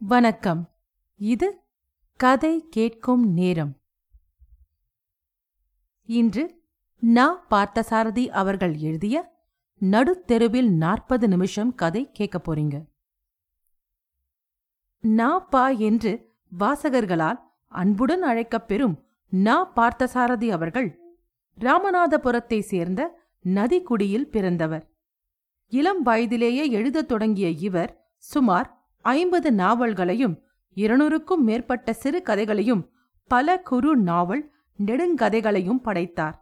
வணக்கம். இது கதை கேட்கும் நேரம். இன்று நா பார்த்தசாரதி அவர்கள் எழுதிய நடுத்தெருவில் நாற்பது நிமிஷம் கதை கேட்கப் போறீங்க. நா பா என்று வாசகர்களால் அன்புடன் அழைக்கப் பெறும் நா பார்த்தசாரதி அவர்கள் ராமநாதபுரத்தை சேர்ந்த நதிக்குடியில் பிறந்தவர். இளம் வயதிலேயே எழுதத் தொடங்கிய இவர் சுமார் ஐம்பது நாவல்களையும் இருநூறுக்கும் மேற்பட்ட சிறு கதைகளையும் பல குறு நாவல் நெடுங்கதைகளையும் படைத்தார்.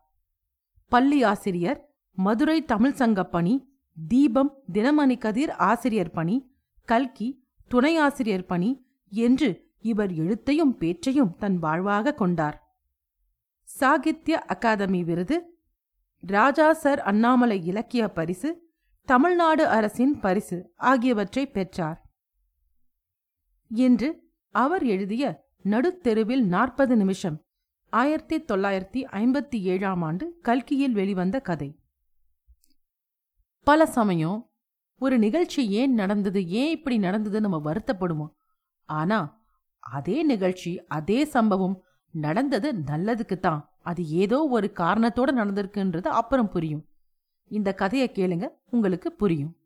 பள்ளி ஆசிரியர் மதுரை தமிழ் சங்கப் பணி தீபம் தினமணி கதிர் ஆசிரியர் பணி கல்கி துணை ஆசிரியர் பணி என்று இவர் எழுத்தையும் பேச்சையும் தன் வாழ்வாக கொண்டார். சாகித்ய அகாதமி விருது ராஜா சர் அண்ணாமலை இலக்கிய பரிசு தமிழ்நாடு அரசின் பரிசு ஆகியவற்றை பெற்றார். என்று அவர் எழுதிய நடுத்தெருவில் நாற்பது நிமிஷம் ஆயிரத்தி தொள்ளாயிரத்தி ஐம்பத்தி ஏழாம் ஆண்டு கல்கியில் வெளிவந்த கதை. பல சமயம் ஒரு நிகழ்ச்சி ஏன் நடந்தது ஏன் இப்படி நடந்தது நம்ம வருத்தப்படுவோம் ஆனா அதே நிகழ்ச்சி அதே சம்பவம் நடந்தது நல்லதுக்கு தான். அது ஏதோ ஒரு காரணத்தோட நடந்திருக்குன்றது அப்புறம் புரியும். இந்த கதையை கேளுங்க உங்களுக்கு புரியும்.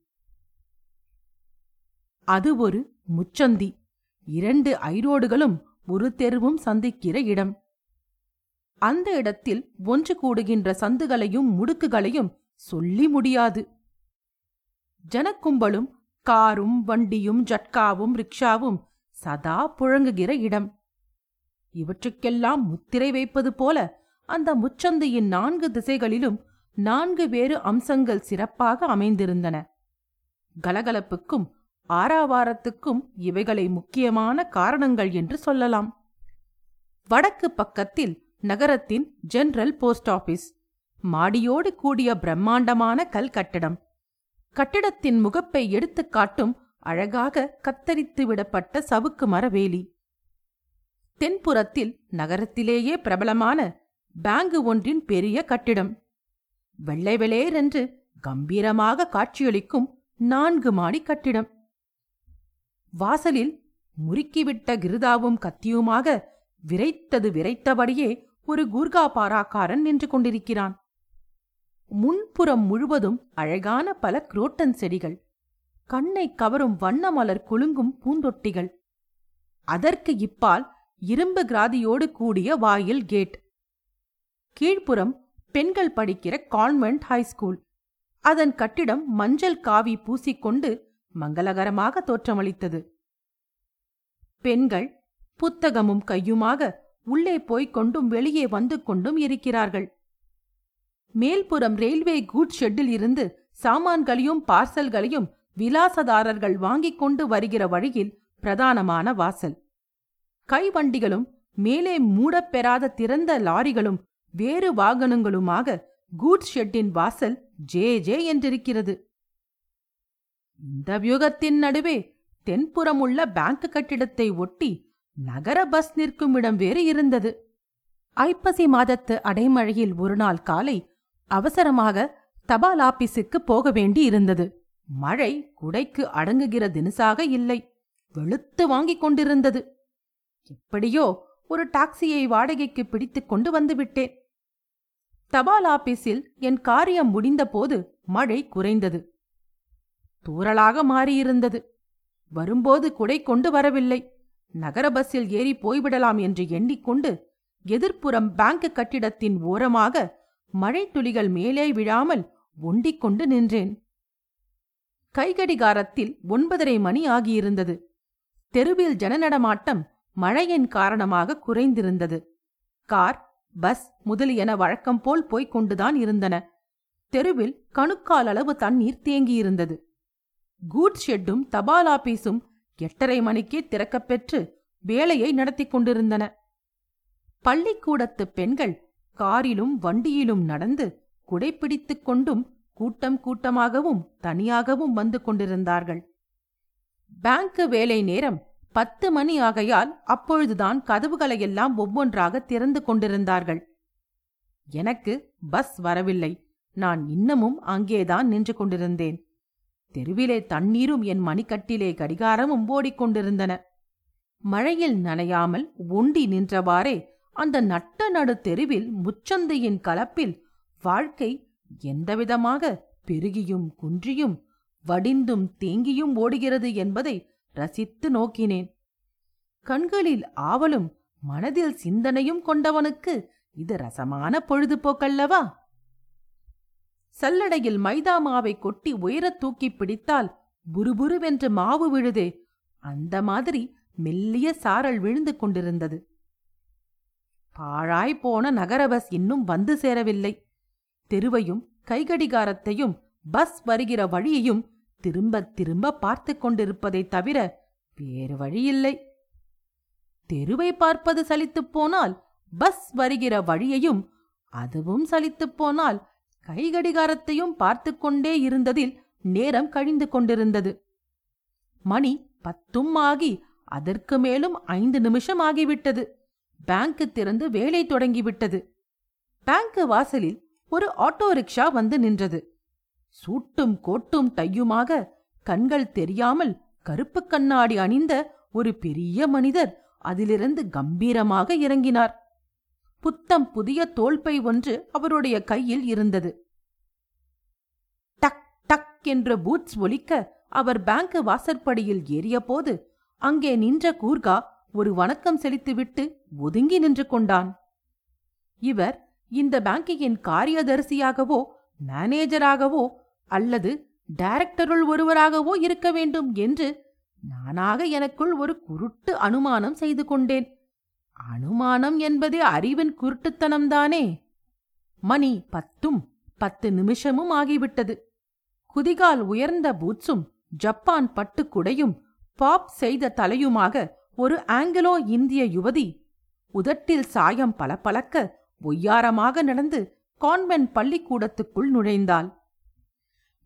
அது ஒரு முச்சந்தி. இரண்டு ஐரோடுகளும் ஒரு தெருவும் சந்திக்கிற இடம். அந்த இடத்தில் ஒன்று கூடுகின்ற சந்துகளையும் முடுக்குகளையும் சொல்லி முடியாது. ஜனக்கும்பலும் காரும் வண்டியும் ஜட்காவும் ரிக்ஷாவும் சதா புழங்குகிற இடம். இவற்றுக்கெல்லாம் முத்திரை வைப்பது போல அந்த முச்சந்தையின் நான்கு திசைகளிலும் நான்கு வேறு அம்சங்கள் சிறப்பாக அமைந்திருந்தன. கலகலப்புக்கும் ஆறாவாரத்துக்கும் இவைகளை முக்கியமான காரணங்கள் என்று சொல்லலாம். வடக்கு பக்கத்தில் நகரத்தின் ஜெனரல் போஸ்ட் ஆபீஸ் மாடியோடு கூடிய பிரம்மாண்டமான கல் கட்டடம். கட்டிடத்தின் முகப்பை எடுத்துக் காட்டும் அழகாக கத்தரித்து விடப்பட்ட சவுக்கு மரவேலி. தென்புறத்தில் நகரத்திலேயே பிரபலமான பேங்கு ஒன்றின் பெரிய கட்டிடம். வெள்ளை வெளேரென்று கம்பீரமாக காட்சியளிக்கும் நான்கு மாடி கட்டிடம். வாசலில் முறுக்கிவிட்ட கிருதாவும் கத்தியுமாக விரைத்தது விரைத்தபடியே ஒரு கூர்கா பாராக்காரன் நின்று கொண்டிருக்கிறான். முன்புறம் முழுவதும் அழகான பல குரோட்டன் செடிகள் கண்ணை கவரும் வண்ண மலர் குலுங்கும் பூந்தொட்டிகள். அதற்கு இப்பால் இரும்பு கிராதியோடு கூடிய வாயில் கேட். கீழ்ப்புறம் பெண்கள் படிக்கிற கான்வென்ட் ஹைஸ்கூல். அதன் கட்டிடம் மஞ்சள் காவி பூசிக்கொண்டு மங்களகரமாக தோற்றமளித்தது. பெண்கள் புத்தகமும் கையுமாக உள்ளே போய்க் கொண்டும் வெளியே வந்து கொண்டும் இருக்கிறார்கள். மேல்புறம் ரயில்வே கூட் ஷெட்டில் இருந்து சாமான்களையும் பார்சல்களையும் விலாசதாரர்கள் வாங்கிக் கொண்டு வருகிற வழியில் பிரதானமான வாசல். கைவண்டிகளும் மேலே மூடப்பெறாத திறந்த லாரிகளும் வேறு வாகனங்களுமாக கூட்ஸ் ஷெட்டின் வாசல் ஜே ஜே என்றிருக்கிறது. இந்த வியூகத்தின் நடுவே தென்புறமுள்ள பேங்க் கட்டிடத்தை ஒட்டி நகர பஸ் நிற்கும் இடம் வேறு இருந்தது. ஐப்பசி மாதத்து அடைமழையில் ஒரு நாள் காலை அவசரமாக தபால் ஆபீஸுக்கு போக வேண்டி இருந்தது. மழை குடைக்கு அடங்குகிற தினசாக இல்லை. வெளுத்து வாங்கிக் கொண்டிருந்தது. எப்படியோ ஒரு டாக்ஸியை வாடகைக்கு பிடித்துக் கொண்டு வந்துவிட்டேன் தபால் ஆபீஸில் என் காரியம் முடிந்தபோது மழை குறைந்தது. தூறலாக மாறியிருந்தது. வரும்போது குடை கொண்டு வரவில்லை. நகர பஸ்ஸில் ஏறி போய்விடலாம் என்று எண்ணிக்கொண்டு எதிர்ப்புறம் பேங்க் கட்டிடத்தின் ஓரமாக மழை துளிகள் மேலே விழாமல் ஒண்டிக் கொண்டு நின்றேன். கைகடிகாரத்தில் ஒன்பதரை மணி ஆகியிருந்தது. தெருவில் ஜனநடமாட்டம் மழையின் காரணமாக குறைந்திருந்தது. கார் பஸ் முதலியன வழக்கம் போல் போய்க் கொண்டுதான் இருந்தன. தெருவில் கணுக்கால் அளவு தண்ணீர் தேங்கியிருந்தது. கூட் ஷெட்டும் தபால் ஆபீஸும் எட்டரை மணிக்கே திறக்கப் பெற்று வேலையை நடத்திக் கொண்டிருந்தன. பள்ளிக்கூடத்து பெண்கள் காரிலும் வண்டியிலும் நடந்து குடைப்பிடித்துக் கொண்டும் கூட்டம் கூட்டமாகவும் தனியாகவும் வந்து கொண்டிருந்தார்கள். பேங்க் வேலை நேரம் பத்து மணி ஆகையால் அப்பொழுதுதான் கதவுகளையெல்லாம் ஒவ்வொன்றாக திறந்து கொண்டிருந்தார்கள். எனக்கு பஸ் வரவில்லை. நான் இன்னமும் அங்கேதான் நின்று கொண்டிருந்தேன். தெருவிலே தண்ணீரும் என் மணிக்கட்டிலே கடிகாரமும் ஓடிக்கொண்டிருந்தன. மழையில் நனையாமல் ஒண்டி நின்றவாறே அந்த நட்ட நடு தெருவில் முச்சந்தையின் கலப்பில் வாழ்க்கை எந்தவிதமாக பெருகியும் குன்றியும் வடிந்தும் தேங்கியும் ஓடுகிறது என்பதை ரசித்து நோக்கினேன். கண்களில் ஆவலும் மனதில் சிந்தனையும் கொண்டவனுக்கு இது ரசமான பொழுதுபோக்கல்லவா? சல்லடையில் மைதா மாவை கொட்டி உயரத் தூக்கிப் பிடித்தால் புருபுருவென்று மாவு விழுதே. அந்த மாதிரி மெல்லிய சாரல் விழுந்து கொண்டிருந்தது. பாழாய் போன நகர பஸ் இன்னும் வந்து சேரவில்லை. தெருவையும் கைகடிகாரத்தையும் பஸ் வருகிற வழியையும் திரும்ப திரும்ப பார்த்து கொண்டிருப்பதைத் தவிர வேறு வழியில்லை. தெருவை பார்ப்பது சலித்துப் போனால் பஸ் வருகிற வழியையும் அதுவும் சலித்துப் போனால் கைகடிகாரத்தையும் பார்த்து கொண்டே இருந்ததில் நேரம் கழிந்து கொண்டிருந்தது. மணி பத்தும் ஆகி அதற்கு மேலும் ஐந்து நிமிஷம் ஆகிவிட்டது. பேங்க் திறந்து வேலை தொடங்கிவிட்டது. பேங்க் வாசலில் ஒரு ஆட்டோ ரிக்ஷா வந்து நின்றது. சூட்டும் கோட்டும் டையுமாக கண்கள் தெரியாமல் கருப்பு கண்ணாடி அணிந்த ஒரு பெரிய மனிதர் அதிலிருந்து கம்பீரமாக இறங்கினார். புத்தம் புதிய தோல்பை ஒன்று அவருடைய கையில் இருந்தது. டக் டக் என்ற பூட்ஸ் ஒலிக்க அவர் பேங்க் வாசற்படியில் ஏறியபோது அங்கே நின்ற கூர்கா ஒரு வணக்கம் செலுத்திவிட்டு ஒதுங்கி நின்று கொண்டான். இவர் இந்த பேங்கியின் காரியதரிசியாகவோ மேனேஜராகவோ அல்லது டைரக்டருள் ஒருவராகவோ இருக்க வேண்டும் என்று நானாக எனக்குள் ஒரு குருட்டு அனுமானம் செய்து கொண்டேன். அனுமானம் என்பதே அறிவின் குருட்டுத்தனம்தானே. மணி பத்தும் பத்து நிமிஷமும் ஆகிவிட்டது. குதிகால் உயர்ந்த பூட்ஸும் ஜப்பான் பட்டுக்குடையும் பாப் செய்த தலையுமாக ஒரு ஆங்கிலோ இந்திய யுவதி உதட்டில் சாயம் பளபளக்க ஒய்யாரமாக நடந்து கான்வென்ட் பள்ளிக்கூடத்துக்குள் நுழைந்தாள்.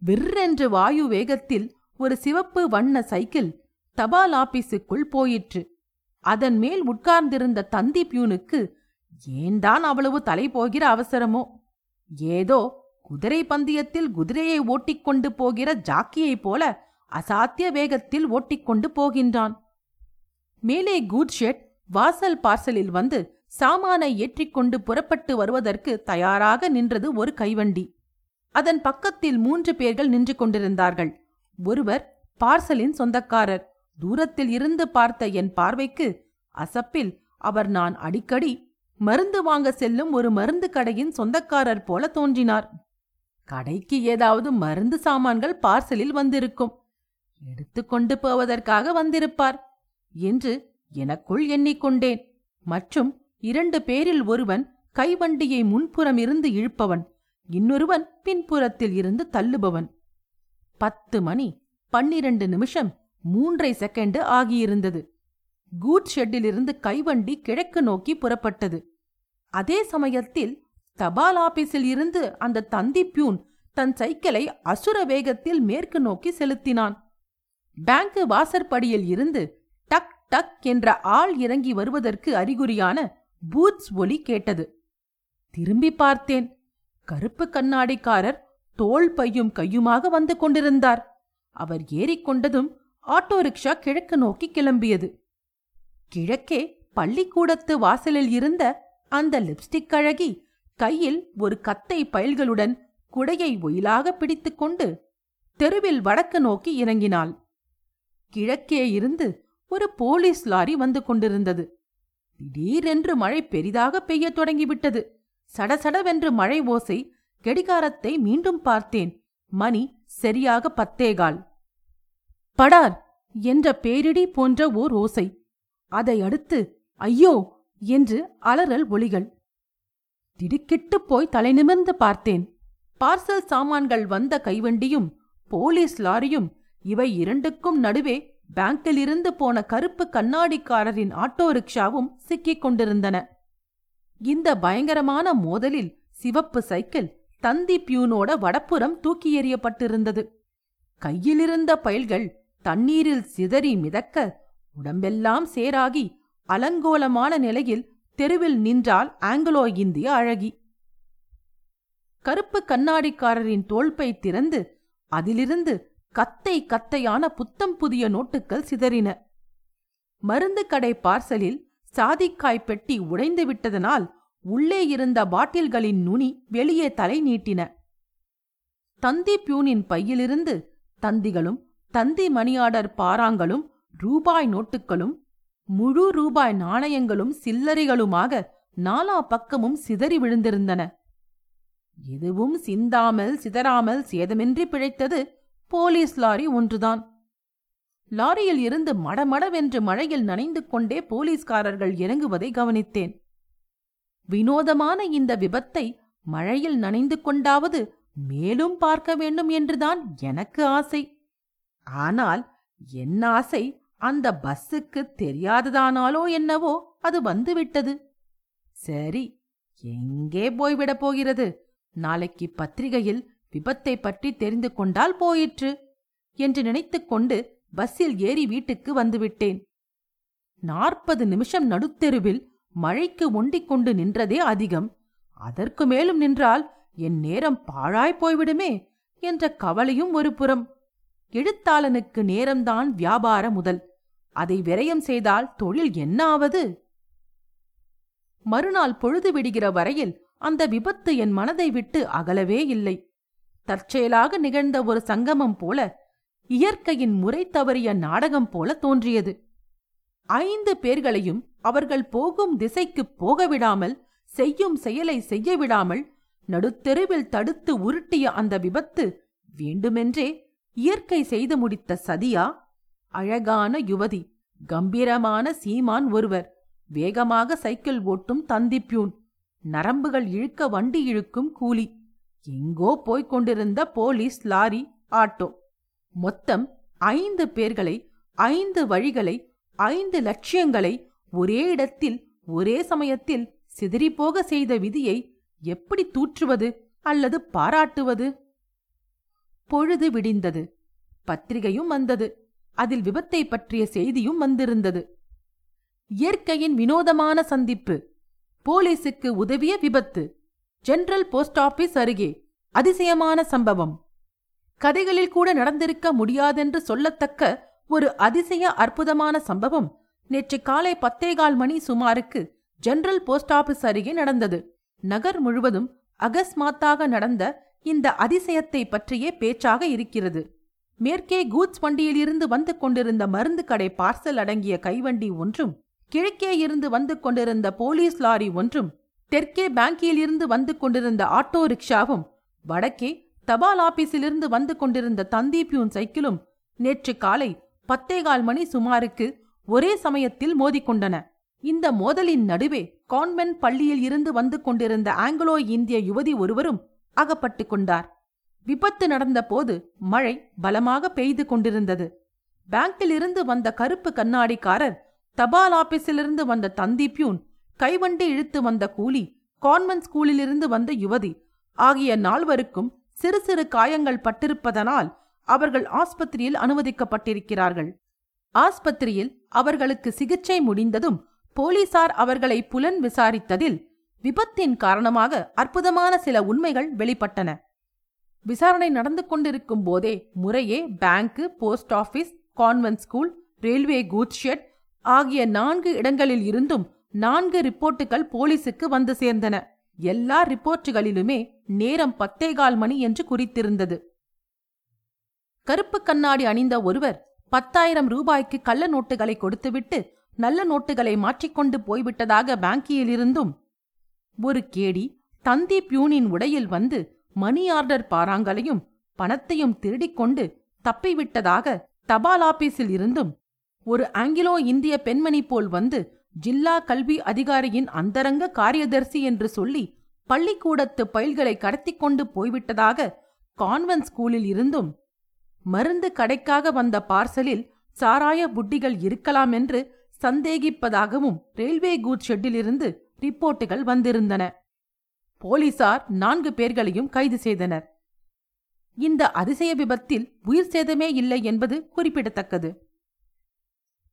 விற்றென்று வாயு வேகத்தில் ஒரு சிவப்பு வண்ண சைக்கிள் தபால் ஆபீஸுக்குள் போயிற்று. அதன் மேல் உட்கார்ந்திருந்த தந்தி பியூனுக்கு ஏன்தான் அவ்வளவு தலை போகிற அவசரமோ? ஏதோ குதிரை பந்தயத்தில் குதிரையை ஓட்டிக்கொண்டு போகிற ஜாக்கியைப் போல அசாத்திய வேகத்தில் ஓட்டிக்கொண்டு போகின்றான். மேலே கூட்ஷெட் வாசல் பார்சலில் வந்து சாமானை ஏற்றிக்கொண்டு புறப்பட்டு வருவதற்கு தயாராக நின்றது ஒரு கைவண்டி. அதன் பக்கத்தில் மூன்று பேர்கள் நின்று கொண்டிருந்தார்கள். ஒருவர் பார்சலின் சொந்தக்காரர். தூரத்தில் இருந்து பார்த்த என் பார்வைக்கு அசப்பில் அவர் நான் அடிக்கடி மருந்து வாங்க செல்லும் ஒரு மருந்து கடையின் சொந்தக்காரர் போல தோன்றினார். கடைக்கு ஏதாவது மருந்து சாமான்கள் பார்சலில் வந்திருக்கும். எடுத்துக்கொண்டு போவதற்காக வந்திருப்பார் என்று எனக்குள் எண்ணிக்கொண்டேன். மற்றும் இரண்டு பேரில் ஒருவன் கைவண்டியை முன்புறம் இருந்து இழுப்பவன் இன்னொருவன் பின்புறத்தில் இருந்து தள்ளுபவன். பத்து மணி பன்னிரண்டு நிமிஷம் மூன்றை செகண்ட் ஆகியிருந்தது. கூட் ஷெட்டிலிருந்து கைவண்டி கிழக்கு நோக்கி புறப்பட்டது. அதே சமயத்தில் தபால் ஆபீஸில் இருந்து அந்த தந்தி பியூன் தன் சைக்கிளை அசுர வேகத்தில் மேற்கு நோக்கி செலுத்தினான். பேங்க் வாசற்படியில் இருந்து டக் டக் என்ற ஆள் இறங்கி வருவதற்கு அறிகுறியான பூட்ஸ் ஒலி கேட்டது. திரும்பி பார்த்தேன். கருப்பு கண்ணாடிக்காரர் தோள் பையும் கையுமாக வந்து கொண்டிருந்தார். அவர் ஏறிக்கொண்டதும் ஆட்டோ ரிக்ஷா கிழக்கு நோக்கி கிளம்பியது. கிழக்கே பள்ளிக்கூடத்து வாசலில் இருந்த அந்த லிப்ஸ்டிக் அழகி கையில் ஒரு கத்தை பயல்களுடன் குடையை ஒயிலாக பிடித்துக்கொண்டு தெருவில் வடக்கு நோக்கி இறங்கினாள். கிழக்கே இருந்து ஒரு போலீஸ் லாரி வந்து கொண்டிருந்தது. திடீரென்று மழை பெரிதாக பெய்யத் தொடங்கிவிட்டது. சடசடவென்று மழை ஓசை கெடிகாரத்தை மீண்டும் பார்த்தேன். மணி சரியாக பத்தேகால். படார் என்ற பேரிடி போன்ற ஓர் ஓசை. அதை அடுத்து ஐயோ! என்று அலறல் ஒளிகள் திடுக்கிட்டுப் போய் தலை நிமிர்ந்து பார்த்தேன். பார்சல் சாமான்கள் வந்த கைவண்டியும் போலீஸ் லாரியும் இவை இரண்டுக்கும் நடுவே பேங்கிலிருந்து போன கருப்பு கண்ணாடிக்காரரின் ஆட்டோ ரிக்ஷாவும் சிக்கிக் கொண்டிருந்தன. இந்த பயங்கரமான மோதலில் சிவப்பு சைக்கிள் தந்தி பியூனோட வடப்புறம் தூக்கி எறியப்பட்டிருந்தது. கையிலிருந்த பயல்கள் தண்ணீரில் சிதறி மிதக்க உடம்பெல்லாம் சேராகி அலங்கோலமான நிலையில் தெருவில் நின்றால் ஆங்கிலோ இந்திய அழகி. கருப்பு கண்ணாடிக்காரரின் தோல்பை திறந்து அதிலிருந்து கத்தை கத்தையான புத்தம் புதிய நோட்டுக்கள் சிதறின. மருந்து கடை பார்சலில் சாதிக்காய் பெட்டி உடைந்து விட்டதனால் உள்ளே இருந்த பாட்டில்களின் நுனி வெளியே தலை நீட்டின. தந்தி பியூனின் பையிலிருந்து தந்திகளும் தந்தி மணியாடர் பாராங்களும் ரூபாய் நோட்டுகளும் முழு ரூபாய் நாணயங்களும் சில்லறைகளுமாக நாலா பக்கமும் சிதறி விழுந்திருந்தன. எதுவும் சிந்தாமல் சிதறாமல் சேதமின்றி பிழைத்தது போலீஸ் லாரி ஒன்றுதான். லாரியில் இருந்து மடமடவென்று மழையில் நனைந்து கொண்டே போலீஸ்காரர்கள் இறங்குவதை கவனித்தேன். வினோதமான இந்த விபத்தை மழையில் நனைந்து கொண்டாவது மேலும் பார்க்க வேண்டும் என்றுதான் எனக்கு ஆசை. ஆனால் என் ஆசை அந்த பஸ்ஸுக்கு தெரியாததானாலோ என்னவோ அது வந்துவிட்டது. சரி எங்கே போய்விடப் போகிறது? நாளைக்கு பத்திரிகையில் விபத்தை பற்றி தெரிந்து கொண்டால் போயிற்று என்று நினைத்துக்கொண்டு பஸ்ஸில் ஏறி வீட்டுக்கு வந்துவிட்டேன். நாற்பது நிமிஷம் நடுத்தெருவில் மழைக்கு ஒண்டிக் கொண்டு நின்றதே அதிகம். அதற்கு மேலும் நின்றால் என் நேரம் பாழாய் போய்விடுமே என்ற கவலையும் ஒரு புறம். எழுத்தாளனுக்கு நேரம்தான் வியாபார முதல். அதை விரயம் செய்தால் தொழில் என்ன ஆவது? மறுநாள் பொழுது விடுகிற வரையில் அந்த விபத்து என் மனதை விட்டு அகலவே இல்லை. தற்செயலாக நிகழ்ந்த ஒரு சங்கமம் போல இயற்கையின் முறை தவறிய நாடகம் போல தோன்றியது. ஐந்து பேர்களையும் அவர்கள் போகும் திசைக்குப் போக விடாமல் செய்யும் செயலை செய்ய விடாமல் நடுத்தெருவில் தடுத்து உருட்டிய அந்த விபத்து வேண்டுமென்றே இயற்கை செய்து முடித்த சதியா? அழகான யுவதி கம்பீரமான சீமான் ஒருவர். வேகமாக சைக்கிள் ஓட்டும் தந்திப்பியூன் நரம்புகள் இழுக்க வண்டி இழுக்கும் கூலி. எங்கோ போய்க் கொண்டிருந்த போலீஸ் லாரி ஆட்டோ. மொத்தம் ஐந்து பேர்களை ஐந்து வழிகளை ஐந்து லட்சியங்களை ஒரே இடத்தில் ஒரே சமயத்தில் சிதறிப்போக செய்த விதியை எப்படி தூற்றுவது அல்லது பாராட்டுவது? பொழுது விடிந்தது. பத்திரிகையும் வந்தது. அதில் விபத்தை பற்றிய செய்தியும் வந்திருந்தது. இயற்கையின் வினோதமான சந்திப்பு. போலீசுக்கு உதவிய விபத்து. ஜெனரல் போஸ்ட் ஆபீஸ் அருகே அதிசயமான சம்பவம். கதைகளில் கூட நடந்திருக்க முடியாதென்று சொல்லத்தக்க ஒரு அதிசய அற்புதமான சம்பவம் நேற்று காலை பத்தேகால் மணி சுமாருக்கு ஜெனரல் போஸ்ட் ஆபீஸ் அருகே நடந்தது. நகர் முழுவதும் அகஸ்மாத்தாக நடந்த இந்த அதிசயத்தை பற்றியே பேச்சாக இருக்கிறது. மேற்கே கூட்ஸ் வண்டியிலிருந்து வந்து கொண்டிருந்த மருந்து கடை பார்சல் அடங்கிய கைவண்டி ஒன்றும் கிழக்கே இருந்து வந்து கொண்டிருந்த போலீஸ் லாரி ஒன்றும் தெற்கே பேங்கில் வந்து கொண்டிருந்த ஆட்டோ ரிக்ஷாவும் வடக்கே தபால் ஆபீஸிலிருந்து வந்து கொண்டிருந்த தந்தீபியூன் சைக்கிளும் நேற்று காலை பத்தேகால் மணி சுமாருக்கு ஒரே சமயத்தில் மோதிக்கொண்டன. இந்த மோதலின் நடுவே கான்வென்ட் பள்ளியில் இருந்து வந்து கொண்டிருந்த ஆங்கிலோ இந்திய யுவதி ஒருவரும் அகப்பட்டுக் கொண்டார். விபத்து நடந்தபோது மழை பலமாக பெய்து கொண்டிருந்தது. பேங்கிலிருந்து வந்த கருப்பு கண்ணாடிக்காரர் தபால் ஆபீஸிலிருந்து வந்த தந்திப்யூன் கைவண்டி இழுத்து வந்த கூலி கான்வென்ட் ஸ்கூலிலிருந்து வந்த யுவதி ஆகிய நால்வருக்கும் சிறு சிறு காயங்கள் பட்டிருப்பதனால் அவர்கள் ஆஸ்பத்திரியில் அனுமதிக்கப்பட்டிருக்கிறார்கள். ஆஸ்பத்திரியில் அவர்களுக்கு சிகிச்சை முடிந்ததும் போலீசார் அவர்களை புலன் விசாரித்ததில் விபத்தின் காரணமாக அற்புதமான சில உண்மைகள் வெளிப்பட்டன. விசாரணை நடந்து கொண்டிருக்கும் போதே முறையே பேங்க்கு post office convent school railway goods shed ஆகிய நான்கு இடங்களில் இருந்தும் நான்கு ரிப்போர்ட்டுகள் போலீசுக்கு வந்து சேர்ந்தன. எல்லா ரிப்போர்ட்டுகளிலுமே நேரம் பத்தேகால் மணி என்று குறித்திருந்தது. கருப்பு கண்ணாடி அணிந்த ஒருவர் பத்தாயிரம் ரூபாய்க்கு கள்ள நோட்டுகளை கொடுத்துவிட்டு நல்ல நோட்டுகளை மாற்றிக்கொண்டு போய்விட்டதாக பேங்கியிலிருந்தும் ஒரு கேடி தந்தி பியூனின் உடையில் வந்து மணி ஆர்டர் பாராங்களையும் பணத்தையும் திருடிக்கொண்டு தப்பிவிட்டதாக தபால் ஆபீஸில் இருந்தும் ஒரு ஆங்கிலோ இந்திய பெண்மணி போல் வந்து ஜில்லா கல்வி அதிகாரியின் அந்தரங்க காரியதர்சி என்று சொல்லி பள்ளிக்கூடத்து பயில்களை கடத்திக் கொண்டு போய்விட்டதாக கான்வென்ட் ஸ்கூலில் இருந்தும் மருந்து கடைக்காக வந்த பார்சலில் சாராய புட்டிகள் இருக்கலாம் என்று சந்தேகிப்பதாகவும் ரயில்வே கூட் ஷெட்டிலிருந்து ரிப்போர்ட்டுகள் வந்திருந்தன. போலீசார் நான்கு பேர்களையும் கைது செய்தனர். இந்த அதிசய விபத்தில் உயிர் சேதமே இல்லை என்பது குறிப்பிடத்தக்கது.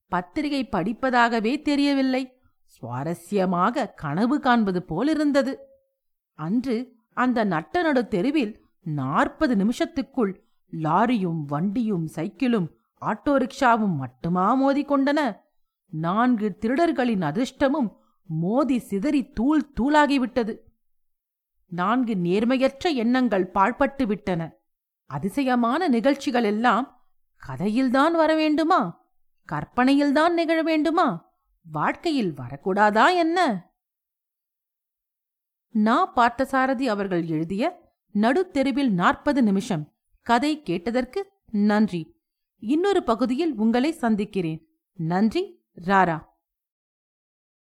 பத்திரிகை படிப்பதாகவே தெரியவில்லை. சுவாரஸ்யமாக கனவு காண்பது போலிருந்தது. அன்று அந்த நட்ட நடு தெருவில் நாற்பது நிமிஷத்துக்குள் லாரியும் வண்டியும் சைக்கிளும் ஆட்டோ ரிக்ஷாவும் மட்டுமா மோதிக்கொண்டன நான்கு திருடர்களின் அதிர்ஷ்டமும் மோதி சிதறி தூள் தூளாகிவிட்டது. நான்கு நேர்மையற்ற எண்ணங்கள் பாழ்பட்டு விட்டன அதிசயமான நிகழ்ச்சிகள் எல்லாம் கதையில்தான் வர வேண்டுமா கற்பனையில்தான் நிகழ வேண்டுமா வாழ்க்கையில் வரக்கூடாதா என்ன? நா பார்த்தசாரதி அவர்கள் எழுதிய நடுத்தெருவில் நாற்பது நிமிஷம் கதை கேட்டதற்கு நன்றி. இன்னொரு பகுதியில் உங்களை சந்திக்கிறேன். நன்றி ராரா.